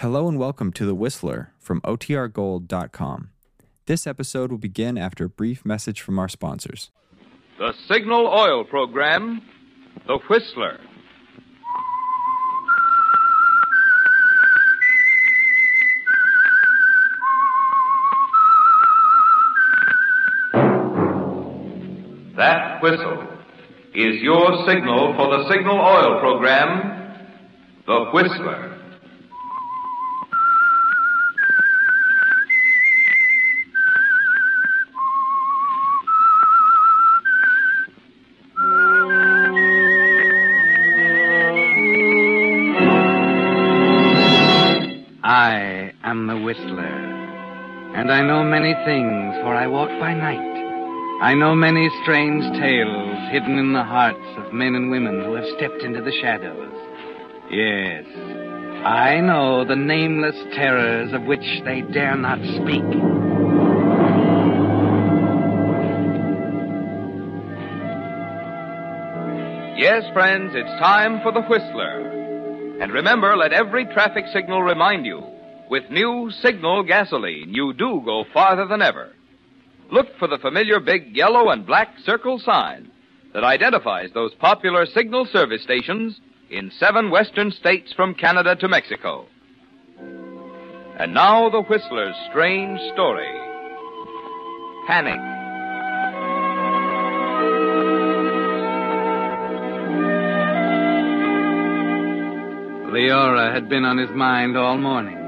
Hello and welcome to The Whistler from OTRGold.com. This episode will begin after a brief message from our sponsors. The Signal Oil Program, The Whistler. That whistle is your signal for the Signal Oil Program, The Whistler. Many things, for I walk by night. I know many strange tales hidden in the hearts of men and women who have stepped into the shadows. Yes, I know the nameless terrors of which they dare not speak. Yes, friends, it's time for the Whistler. And remember, let every traffic signal remind you with new Signal gasoline, you do go farther than ever. Look for the familiar big yellow and black circle sign that identifies those popular signal service stations in seven western states from Canada to Mexico. And now the Whistler's strange story. Panic. Leora had been on his mind all morning.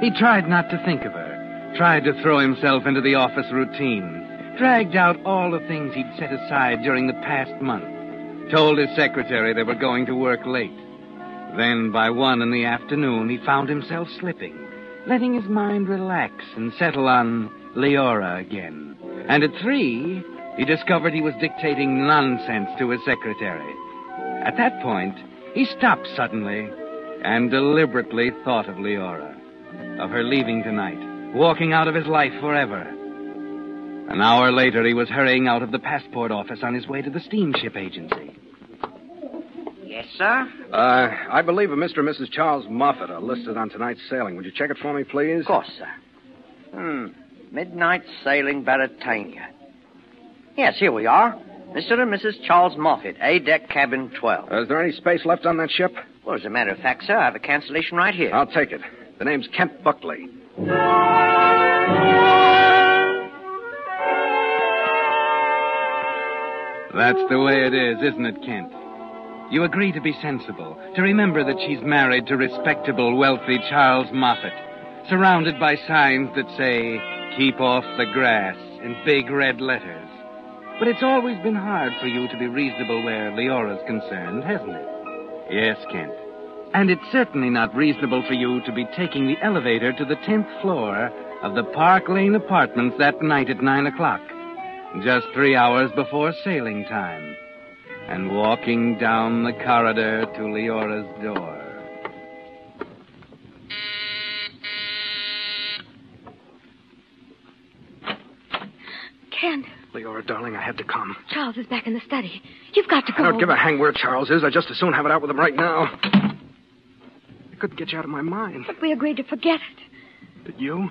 He tried not to think of her, tried to throw himself into the office routine, dragged out all the things he'd set aside during the past month, told his secretary they were going to work late. Then, by one in the afternoon, he found himself slipping, letting his mind relax and settle on Leora again. And at three, he discovered he was dictating nonsense to his secretary. At that point, he stopped suddenly and deliberately thought of Leora, of her leaving tonight, walking out of his life forever. An hour later, he was hurrying out of the passport office on his way to the steamship agency. Yes, sir? Uh, I believe a Mr. and Mrs. Charles Moffat are listed on tonight's sailing. Would you check it for me, please? Of course, sir. Hmm. Midnight sailing Baratania. Yes, here we are. Mr. and Mrs. Charles Moffat, A deck cabin 12. Uh, is there any space left on that ship? Well, as a matter of fact, sir, I have a cancellation right here. I'll take it. The name's Kent Buckley. That's the way it is, isn't it, Kent? You agree to be sensible, to remember that she's married to respectable, wealthy Charles Moffat, surrounded by signs that say, keep off the grass, in big red letters. But it's always been hard for you to be reasonable where Leora's concerned, hasn't it? Yes, Kent. And it's certainly not reasonable for you to be taking the elevator to the 10th floor of the Park Lane Apartments that night at 9 o'clock, just three hours before sailing time, and walking down the corridor to Leora's door. Kent, Leora, darling, I had to come. Charles is back in the study. You've got to go. I don't give a hang where Charles is. I just as soon have it out with him right now. I couldn't get you out of my mind. But we agreed to forget it. Did you?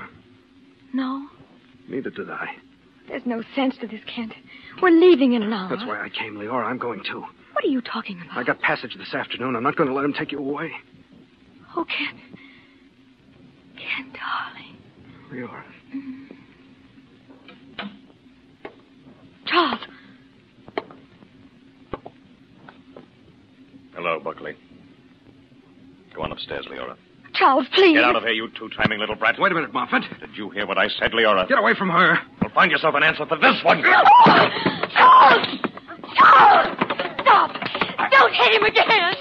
No, Neither did I. there's no sense to this, Kent. We're leaving in an hour. That's why I came, Leora. I'm going too. What are you talking about? I got passage this afternoon. I'm not going to let him take you away. Oh, Kent. Kent, darling. Leora. Mm-hmm. Charles. Hello, Buckley. Go on upstairs, Leora. Charles, please. Get out of here, you two timing little brat. Wait a minute, Moffat. Did you hear what I said, Leora? Get away from her. Well, find yourself an answer for this one. Charles! Charles! Stop! Don't hit him again!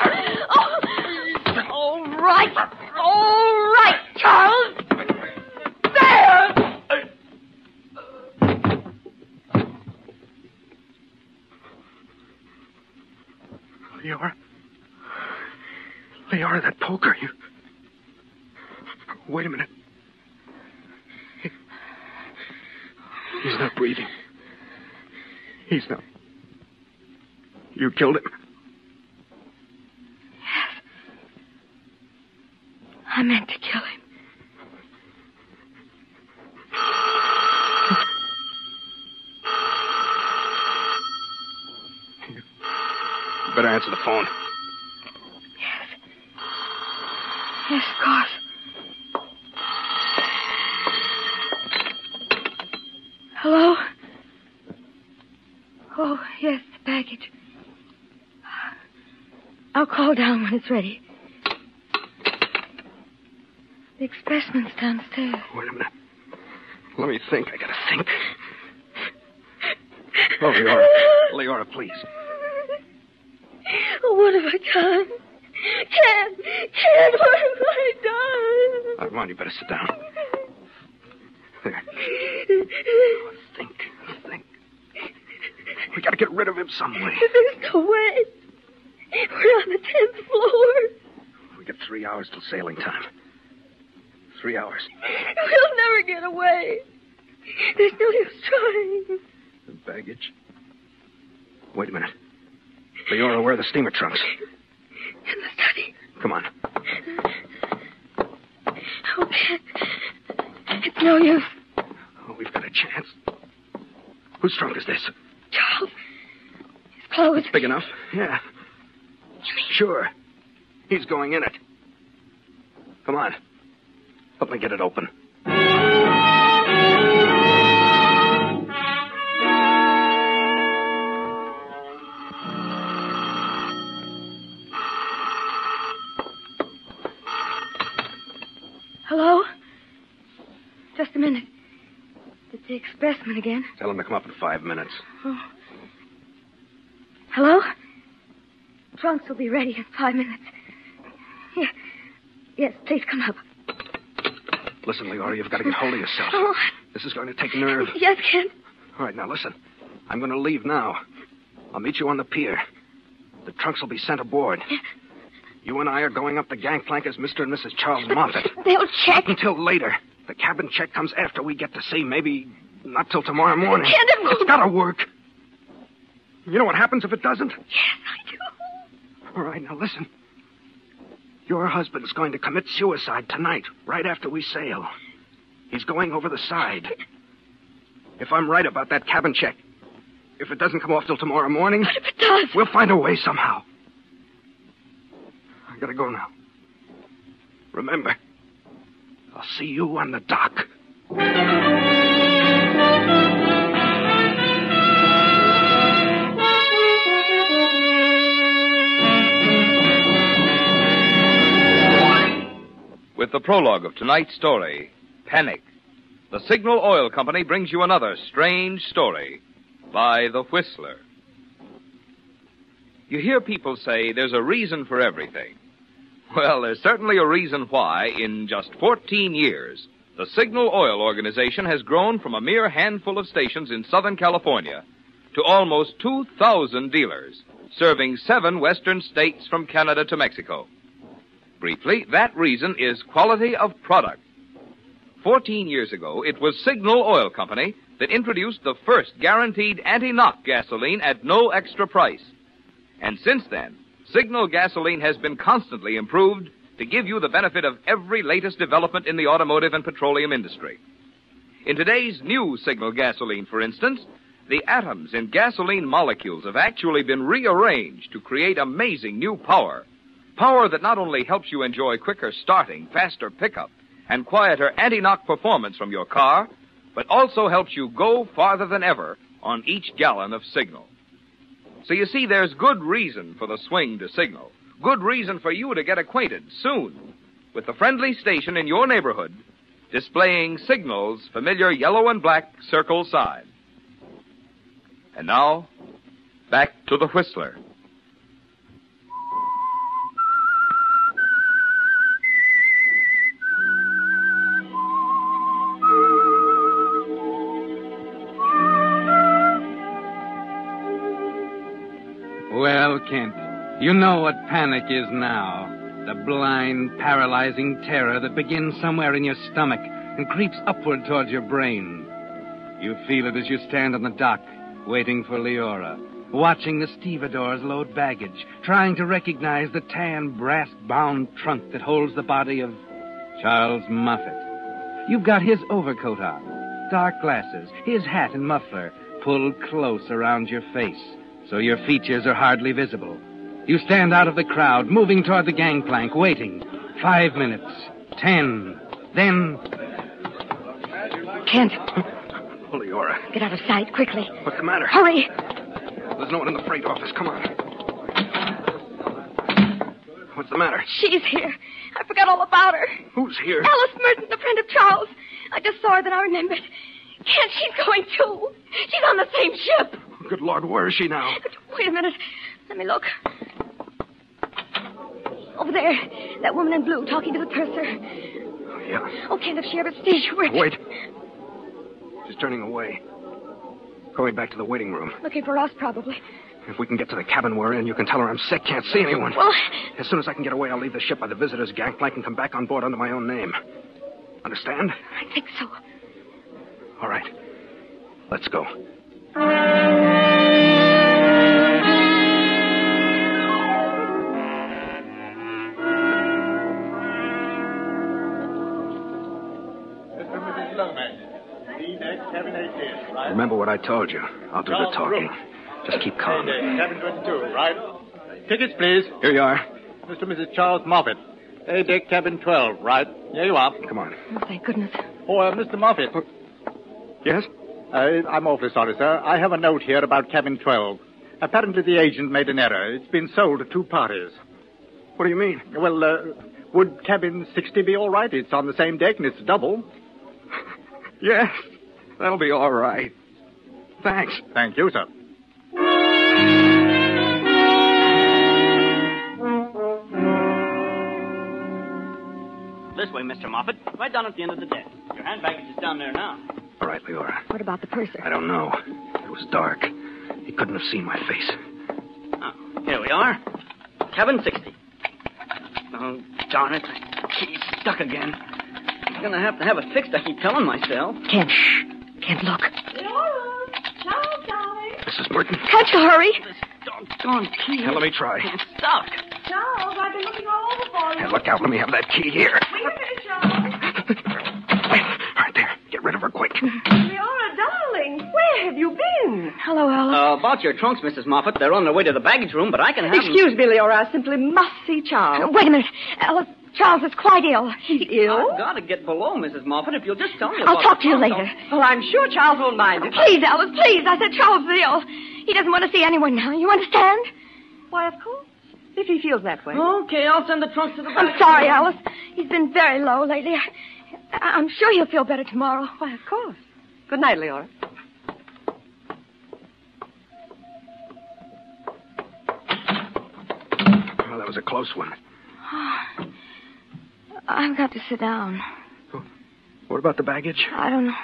Oh. All right. All right, Charles. There! Leora. Leora, that poker. You. Wait a minute. He- He's not breathing. He's not. You killed him. Answer the phone. Yes, of course. Hello? Oh, yes, the package. I'll call down when it's ready. The expressman's downstairs. Wait a minute. Let me think. I gotta think. Oh, Leora. Leora, please. Oh, what have I done? Ken! Ken, what have I done? Uh, come on, you better sit down. There. Think. Think. We gotta get rid of him some way. There's no way. We're on the tenth floor. We got three hours till sailing time. Three hours. We'll never get away. There's no use trying. The baggage. Wait a minute. Leora, where are the steamer trunks? In the study. Come on. Oh, okay. It's no use. Oh, we've got a chance. Whose trunk is this? Charles. His clothes. Big enough? Yeah. Sure. He's going in it. Come on. Help me get it open. Hello? Just a minute. It's the expressman again. Tell him to come up in five minutes. Oh. Hello? The trunks will be ready in five minutes. Yeah. Yes, please come up. Listen, Leora, you've got to get hold of yourself. Oh. This is going to take nerve. Yes, Ken. All right, now listen. I'm going to leave now. I'll meet you on the pier. The trunks will be sent aboard. You and I are going up the gangplank as Mr. and Mrs. Charles Moffat. They'll check. Not until later. The cabin check comes after we get to sea. Maybe not till tomorrow morning. Ken, it It's got to work. You know what happens if it doesn't? Yes, I do. All right, now listen. Your husband's going to commit suicide tonight, right after we sail. He's going over the side. If I'm right about that cabin check, if it doesn't come off till tomorrow morning, But if it does. we'll find a way somehow. I gotta go now. Remember, I'll see you on the dock. With the prologue of tonight's story, Panic, the Signal Oil Company brings you another strange story by The Whistler. You hear people say there's a reason for everything. Well, there's certainly a reason why, in just 14 years, the Signal Oil Organization has grown from a mere handful of stations in Southern California to almost 2,000 dealers, serving seven western states from Canada to Mexico. Briefly, that reason is quality of product. Fourteen years ago, it was Signal Oil Company that introduced the first guaranteed anti-knock gasoline at no extra price. And since then, Signal gasoline has been constantly improved to give you the benefit of every latest development in the automotive and petroleum industry. In today's new Signal gasoline, for instance, the atoms in gasoline molecules have actually been rearranged to create amazing new power. Power that not only helps you enjoy quicker starting, faster pickup, and quieter anti-knock performance from your car, but also helps you go farther than ever on each gallon of signal. So you see, there's good reason for the swing to signal. Good reason for you to get acquainted soon with the friendly station in your neighborhood displaying signals familiar yellow and black circle sign. And now, back to the Whistler. Kent, you know what panic is now. The blind, paralyzing terror that begins somewhere in your stomach and creeps upward towards your brain. You feel it as you stand on the dock, waiting for Leora, watching the stevedores load baggage, trying to recognize the tan, brass bound trunk that holds the body of Charles Moffat. You've got his overcoat on, dark glasses, his hat and muffler pulled close around your face so your features are hardly visible. You stand out of the crowd, moving toward the gangplank, waiting. Five minutes. Ten. Then. Kent, Oh, Leora. get out of sight quickly. What's the matter? Hurry. There's no one in the freight office. Come on. What's the matter? She's here. I forgot all about her. Who's here? Alice Merton, the friend of Charles. I just saw her, then I remembered. Kent, she's going too. She's on the same ship. Good Lord, where is she now? Wait a minute. Let me look. Over there. That woman in blue talking to the purser. Oh, yeah. Oh, Kent, if she ever sees you, we're... Wait. She's turning away. Going back to the waiting room. Looking for us, probably. If we can get to the cabin we're in, you can tell her I'm sick, can't see anyone. Well, As soon as I can get away, I'll leave the ship by the visitors' gangplank and come back on board under my own name. Understand? I think so. All right. Let's go. Mr. Mrs. Lomax. Cabin 18. Remember what I told you. I'll do the talking. Just keep calm. D-deck, cabin 22, right? Tickets, please. Here you are. Mr. and Mrs. Charles Moffat. A-deck, cabin 12, right? Here you are. Come on. Oh, thank goodness. Oh, uh, Mr. Moffat. Yes? Uh, I'm awfully sorry, sir. I have a note here about cabin 12. Apparently the agent made an error. It's been sold to two parties. What do you mean? Well, uh, would cabin 60 be all right? It's on the same deck and it's double. Yes. That'll be all right. Thanks. Thank you, sir. This way, Mr. Moffat. Right down at the end of the deck. Your hand baggage is down there now. All right, Leora. What about the purser? I don't know. It was dark. He couldn't have seen my face. Oh, here we are. Cabin 60. Oh, darn it. He's stuck again. I'm gonna have to have it fixed, I keep telling myself. Kent. Shh. Kent, look. Leora, ciao, darling. Mrs. Merton. Can't you hurry? This doggone key. Here, let me try. It's stuck. Charles, I've been looking all over for Hey, look out. Let me have that key here. right Hello, Alice. Uh, about your trunks, Mrs. Moffat. They're on their way to the baggage room, but I can have 'em- Excuse me, Leora. I simply must see Charles. Wait a minute. Alice, Charles is quite ill. He's ill? I've got to get below, Mrs. Moffat. If you'll just tell me I'll about talk to you trunks, later. Well, I'm sure Charles won't mind it. Please, Alice, please. I said Charles is ill. He doesn't want to see anyone now. You understand? Why, of course. If he feels that way. Okay, I'll send the trunks to the I'm sorry. Alice. He's been very low lately. I, I'm sure he'll feel better tomorrow. Why, of course. Good night, Leora. Well, that was a close one. I've got to sit down. Oh, what about the baggage? I don't know.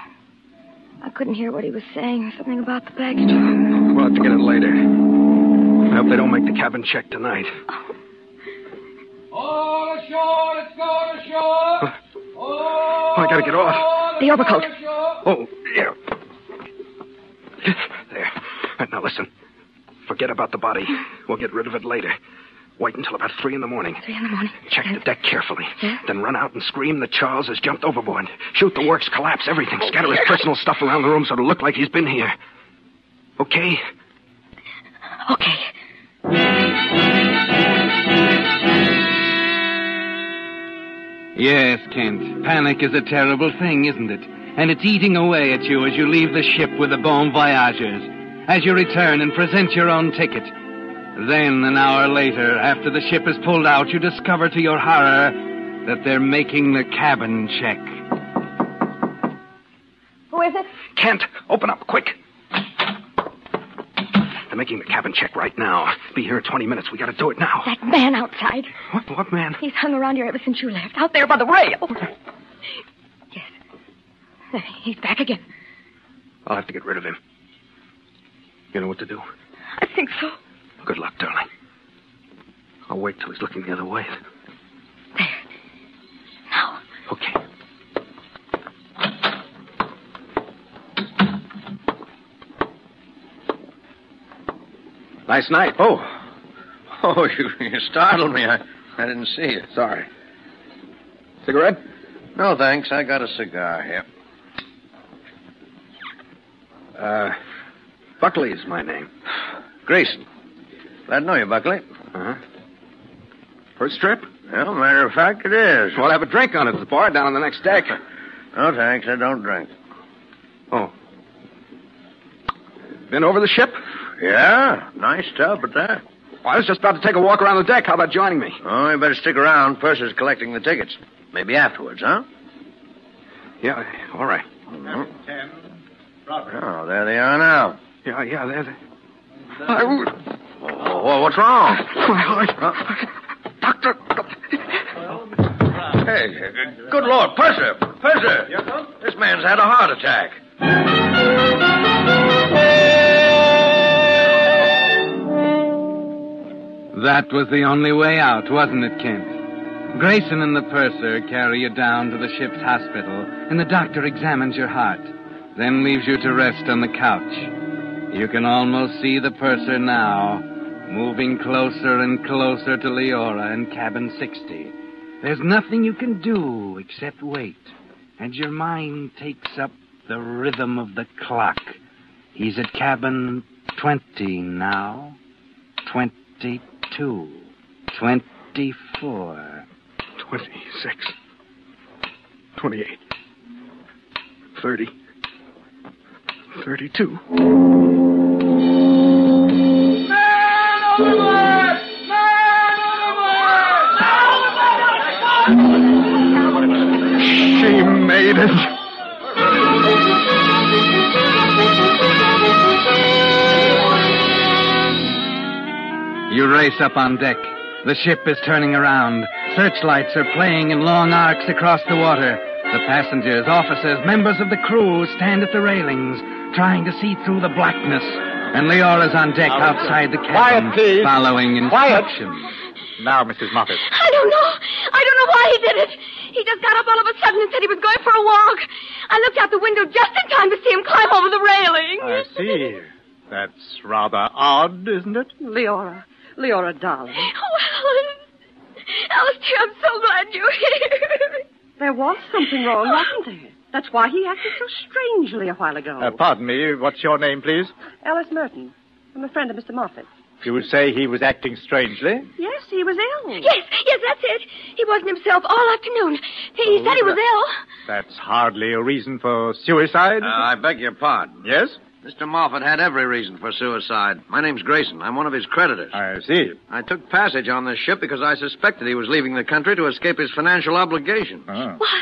I couldn't hear what he was saying. Something about the baggage. We'll have to get it later. I hope they don't make the cabin check tonight. All ashore, let's go to shore. Oh, I gotta get off. The overcoat. Oh, yeah. There. Now listen. Forget about the body. We'll get rid of it later. Wait until about three in the morning. Three in the morning. Check the deck carefully. Yeah? Then run out and scream that Charles has jumped overboard. Shoot the works, collapse everything. Scatter his personal stuff around the room so it'll look like he's been here. Okay? Okay. Yes, Kent. Panic is a terrible thing, isn't it? And it's eating away at you as you leave the ship with the bon voyageurs, as you return and present your own ticket. Then, an hour later, after the ship is pulled out, you discover to your horror that they're making the cabin check. Who is it? Kent, open up, quick. They're making the cabin check right now. Be here in 20 minutes. We gotta do it now. That man outside. What, what man? He's hung around here ever since you left. Out there by the rail. Yes. He's back again. I'll have to get rid of him. You know what to do? I think so. Good luck, darling. I'll wait till he's looking the other way. There. Now. Okay. Nice night. Oh. Oh, you, you startled me. I, I didn't see you. Sorry. Cigarette? No, thanks. I got a cigar here. Uh, Buckley is my name. Grayson. Glad to know you, Buckley. Uh-huh. First trip? Well, matter of fact, it is. We'll have a drink on it at the bar down on the next deck. No, thanks. I don't drink. Oh. Been over the ship? Yeah? Nice tub at that. Well, I was just about to take a walk around the deck. How about joining me? Oh, you better stick around. Purser's collecting the tickets. Maybe afterwards, huh? Yeah, all right. Mhm. Ten. Oh, there they are now. Yeah, yeah, there. there. Oh, oh, what's wrong? My heart. Doctor. Hey, good Lord, Purser! Purser! This man's had a heart attack. That was the only way out, wasn't it, Kent? Grayson and the purser carry you down to the ship's hospital, and the doctor examines your heart, then leaves you to rest on the couch. You can almost see the purser now, moving closer and closer to Leora in cabin 60. There's nothing you can do except wait, and your mind takes up the rhythm of the clock. He's at cabin 20 now. 22. 24. 26. 28. 30. 32. Made. You race up on deck. The ship is turning around. Searchlights are playing in long arcs across the water. The passengers, officers, members of the crew stand at the railings, trying to see through the blackness. And Leora's on deck outside the cabin, Quiet, please. following Quiet. instructions. Now, Mrs. Moffat. I don't know. I don't know why he did it. He just got up all of a sudden and said he was going for a walk. I looked out the window just in time to see him climb over the railing. I see. That's rather odd, isn't it? Leora. Leora, darling. Oh, Alice. Alice, dear, I'm so glad you're here. There was something wrong, wasn't there? That's why he acted so strangely a while ago. Uh, pardon me. What's your name, please? Alice Merton. I'm a friend of Mr. Moffat. You would say he was acting strangely. Yes, he was ill. Yes, yes, that's it. He wasn't himself all afternoon. He, he said he was ill. That's hardly a reason for suicide. Uh, I beg your pardon. yes? Mr. Moffat had every reason for suicide. My name's Grayson. I'm one of his creditors. I see. I took passage on this ship because I suspected he was leaving the country to escape his financial obligations. Oh. Why,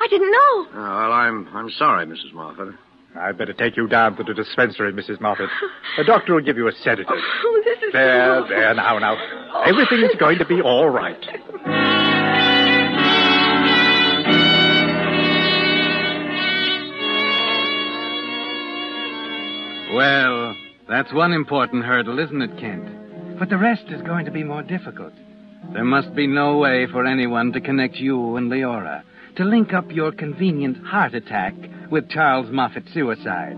I didn't know. Oh, well, I'm I'm sorry, Mrs. Moffat. I'd better take you down to the dispensary, Mrs. Moffat. The doctor will give you a sedative. Oh, this is There, so... there, now, now. Everything's going to be all right. Well, that's one important hurdle, isn't it, Kent? But the rest is going to be more difficult. There must be no way for anyone to connect you and Leora, to link up your convenient heart attack with Charles Moffat's suicide.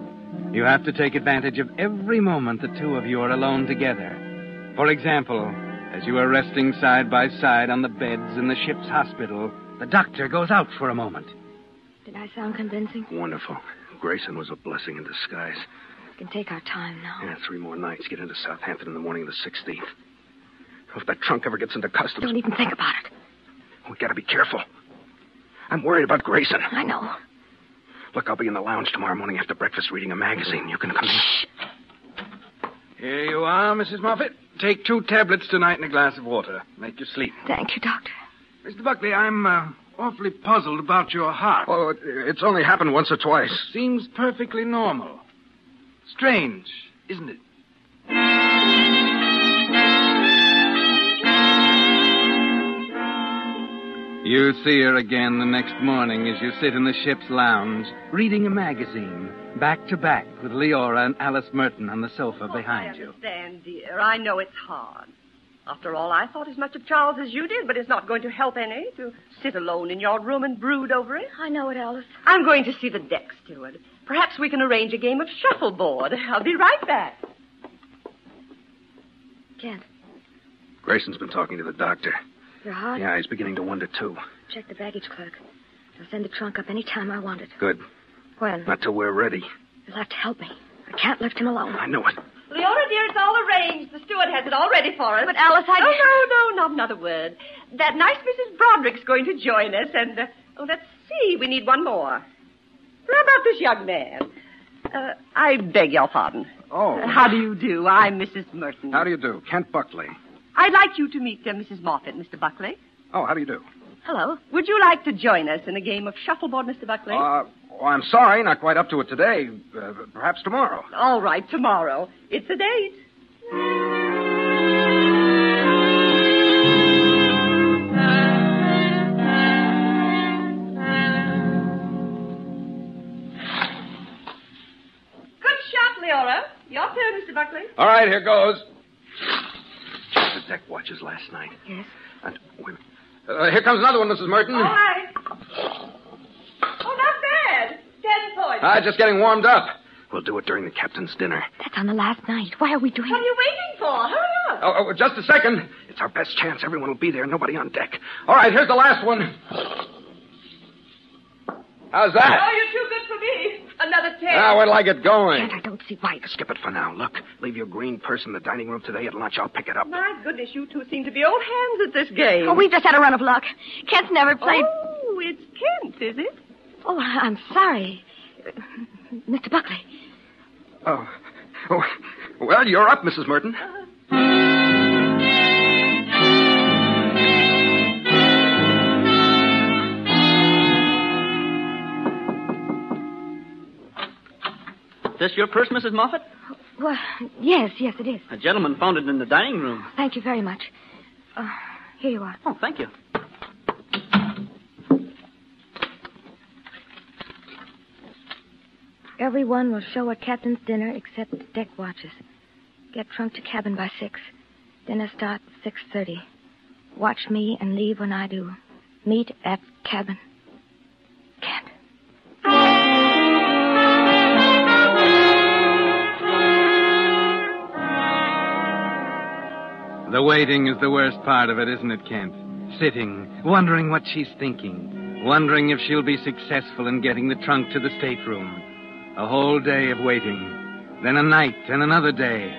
You have to take advantage of every moment the two of you are alone together. For example, as you are resting side by side on the beds in the ship's hospital, the doctor goes out for a moment. Did I sound convincing? Wonderful. Grayson was a blessing in disguise. We can take our time now. Yeah, three more nights. Get into Southampton in the morning of the 16th. If that trunk ever gets into customs, Don't even think about it. we gotta be careful. I'm worried about Grayson. I know. Look, I'll be in the lounge tomorrow morning after breakfast reading a magazine. You can come in. Here you are, Mrs. Moffat. Take two tablets tonight and a glass of water. Make you sleep. Thank you, Doctor. Mr. Buckley, I'm uh, awfully puzzled about your heart. Oh, it- it's only happened once or twice. Seems perfectly normal. Strange, isn't it? You see her again the next morning as you sit in the ship's lounge, reading a magazine, back to back with Leora and Alice Merton on the sofa oh, behind you. understand, dear. I know it's hard. After all, I thought as much of Charles as you did, but it's not going to help any to sit alone in your room and brood over it. I know it, Alice. I'm going to see the deck steward. Perhaps we can arrange a game of shuffleboard. I'll be right back. Kent, Grayson's been talking to the doctor. Your heart? Yeah, he's beginning to wonder, too. Check the baggage clerk. I'll send the trunk up any time I want it. Good. When? Not till we're ready. You'll have to help me. I can't lift him alone. I know it. Leora, dear, it's all arranged. The steward has it all ready for us. But, Alice, I- Oh, no, no, not another word. That nice Mrs. Broderick's going to join us, and, uh, oh, let's see, we need one more. How about this young man? Uh, I beg your pardon. Oh. Uh, how do you do? I'm Mrs. Merton. How do you do? Kent Buckley. I'd like you to meet uh, Mrs. Moffat, Mr. Buckley. Oh, how do you do? Hello. Would you like to join us in a game of shuffleboard, Mr. Buckley? Uh, oh, I'm sorry, not quite up to it today. Uh, perhaps tomorrow. All right, tomorrow. It's a date. Good shot, Leora. Your turn, Mr. Buckley. All right, here goes. The deck watches last night. Yes. And wait. Uh, here comes another one, Mrs. Merton. All right. Oh, not bad. Ten points. Ah, just getting warmed up. We'll do it during the captain's dinner. That's on the last night. Why are we doing What are you waiting for? Hurry up. Oh, oh, just a second. It's our best chance. Everyone will be there. Nobody on deck. All right, here's the last one. How's that? Oh, you're too good for me. Another ten. Ah, where'll I get going? I don't see why. Skip it for now. Look, leave your green purse in the dining room today at lunch. I'll pick it up. My goodness, you two seem to be old hands at this game. Oh, we've just had a run of luck. Kent's never played. Oh, it's Kent, is it? Oh, I'm sorry. Mr. Buckley. Oh. oh. Well, you're up, Mrs. Merton. This your purse, Mrs. Moffat? Well, yes, yes, it is. A gentleman found it in the dining room. Thank you very much. Uh, here you are. Oh, thank you. Everyone will show at captain's dinner except deck watches. Get trunk to cabin by six. Dinner starts six thirty. Watch me and leave when I do. Meet at cabin. The waiting is the worst part of it, isn't it, Kent? Sitting, wondering what she's thinking, wondering if she'll be successful in getting the trunk to the stateroom. A whole day of waiting, then a night and another day.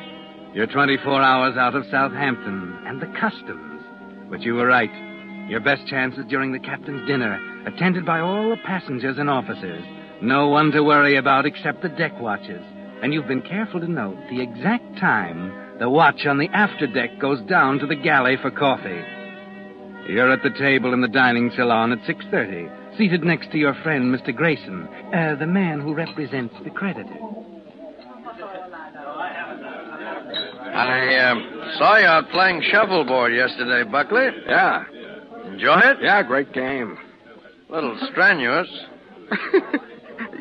You're 24 hours out of Southampton and the customs. But you were right. Your best chance is during the captain's dinner, attended by all the passengers and officers. No one to worry about except the deck watches. And you've been careful to note the exact time the watch on the afterdeck goes down to the galley for coffee. You're at the table in the dining salon at 6.30, seated next to your friend, Mr. Grayson, uh, the man who represents the creditor. I uh, saw you out playing shuffleboard yesterday, Buckley. Yeah. Enjoy it? Yeah, great game. A little strenuous.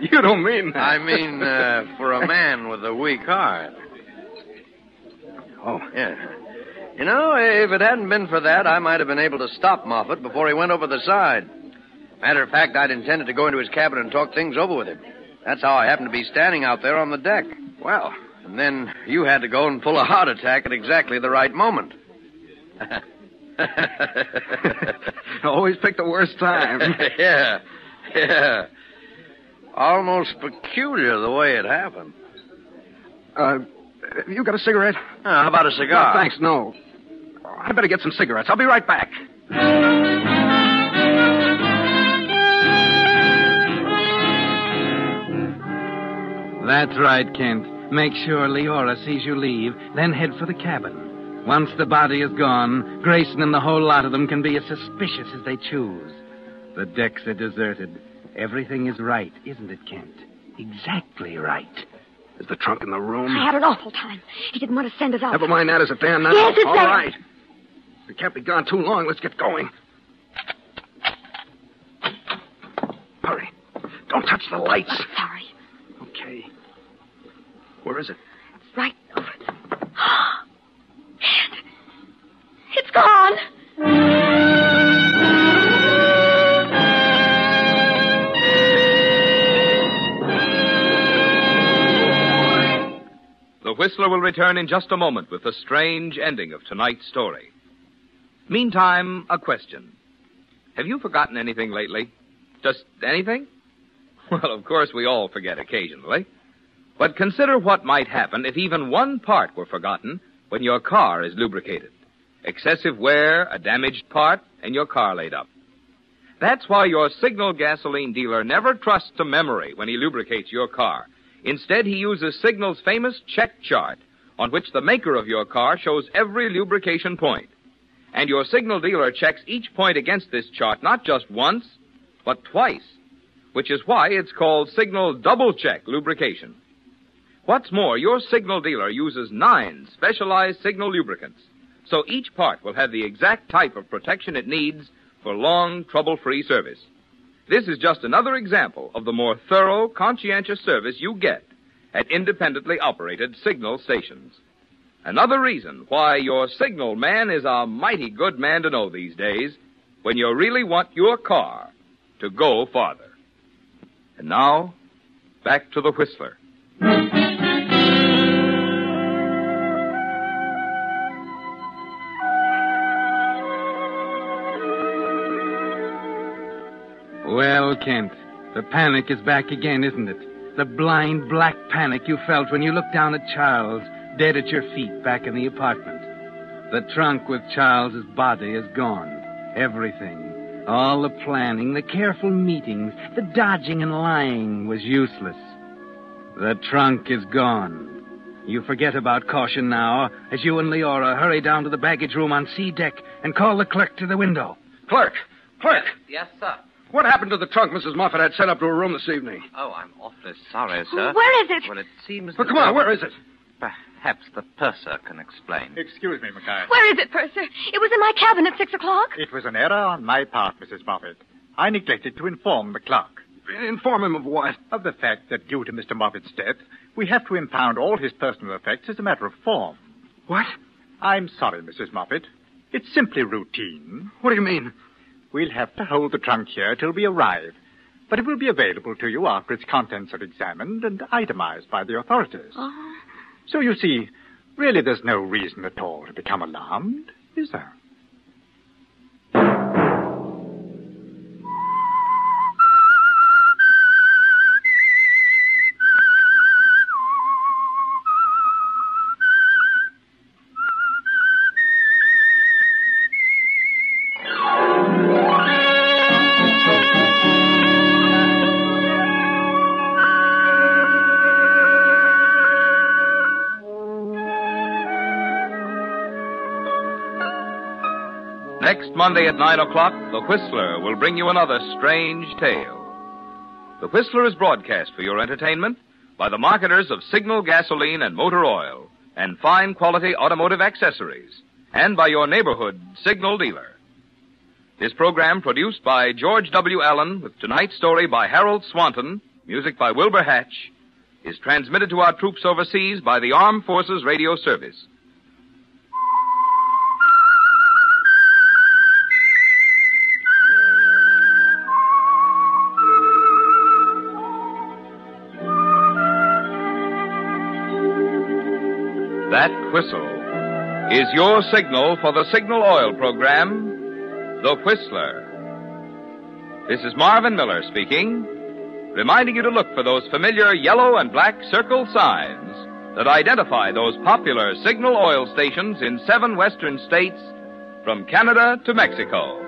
You don't mean that. I mean, uh, for a man with a weak heart. Oh. Yeah. You know, if it hadn't been for that, I might have been able to stop Moffat before he went over the side. Matter of fact, I'd intended to go into his cabin and talk things over with him. That's how I happened to be standing out there on the deck. Well. And then you had to go and pull a heart attack at exactly the right moment. Always pick the worst time. yeah, yeah. Almost peculiar the way it happened. Uh, you got a cigarette? Uh, how about a cigar? No, thanks, no. I better get some cigarettes. I'll be right back. That's right, Kent. Make sure Leora sees you leave, then head for the cabin. Once the body is gone, Grayson and the whole lot of them can be as suspicious as they choose. The decks are deserted. Everything is right, isn't it, Kent? Exactly right. Is the trunk in the room? I had an awful time. He didn't want to send us out. Never mind that. Is it there now? Yes, it's All there. right. We can't be gone too long. Let's get going. Hurry. Don't touch the lights. I'm Sorry. Okay. Where is it? It's right over there. It's gone. Whistler will return in just a moment with the strange ending of tonight's story. Meantime, a question. Have you forgotten anything lately? Just anything? Well, of course, we all forget occasionally. But consider what might happen if even one part were forgotten when your car is lubricated. Excessive wear, a damaged part, and your car laid up. That's why your Signal gasoline dealer never trusts to memory when he lubricates your car. Instead, he uses Signal's famous check chart, on which the maker of your car shows every lubrication point. And your Signal dealer checks each point against this chart not just once, but twice, which is why it's called Signal Double Check Lubrication. What's more, your Signal dealer uses nine specialized Signal lubricants, so each part will have the exact type of protection it needs for long, trouble-free service. This is just another example of the more thorough, conscientious service you get at independently operated signal stations. Another reason why your signal man is a mighty good man to know these days when you really want your car to go farther. And now, back to the Whistler. Well, Kent, the panic is back again, isn't it? The blind black panic you felt when you looked down at Charles, dead at your feet back in the apartment. The trunk with Charles's body is gone. Everything. All the planning, the careful meetings, the dodging and lying was useless. The trunk is gone. You forget about caution now as you and Leora hurry down to the baggage room on C deck and call the clerk to the window. Clerk! Clerk! Yes, sir. What happened to the trunk Mrs. Moffat had sent up to her room this evening? Oh, I'm awfully sorry, sir. Where is it? Well, it seems. Well, come on, where is it? Perhaps the purser can explain. Excuse me, Mackay. Where is it, Purser? It was in my cabin at six o'clock. It was an error on my part, Mrs. Moffat. I neglected to inform the clerk. Inform him of what? Of the fact that due to Mr. Moffat's death, we have to impound all his personal effects as a matter of form. What? I'm sorry, Mrs. Moffat. It's simply routine. What do you mean? We'll have to hold the trunk here till we arrive. But it will be available to you after its contents are examined and itemized by the authorities. Oh. So you see, really there's no reason at all to become alarmed, is there? Monday at 9 o'clock, The Whistler will bring you another strange tale. The Whistler is broadcast for your entertainment by the marketers of Signal gasoline and motor oil and fine quality automotive accessories, and by your neighborhood Signal dealer. This program produced by George W. Allen with tonight's story by Harold Swanton, music by Wilbur Hatch, is transmitted to our troops overseas by the Armed Forces Radio Service. Whistle is your signal for the Signal Oil program, The Whistler. This is Marvin Miller speaking, reminding you to look for those familiar yellow and black circle signs that identify those popular Signal Oil stations in seven western states from Canada to Mexico.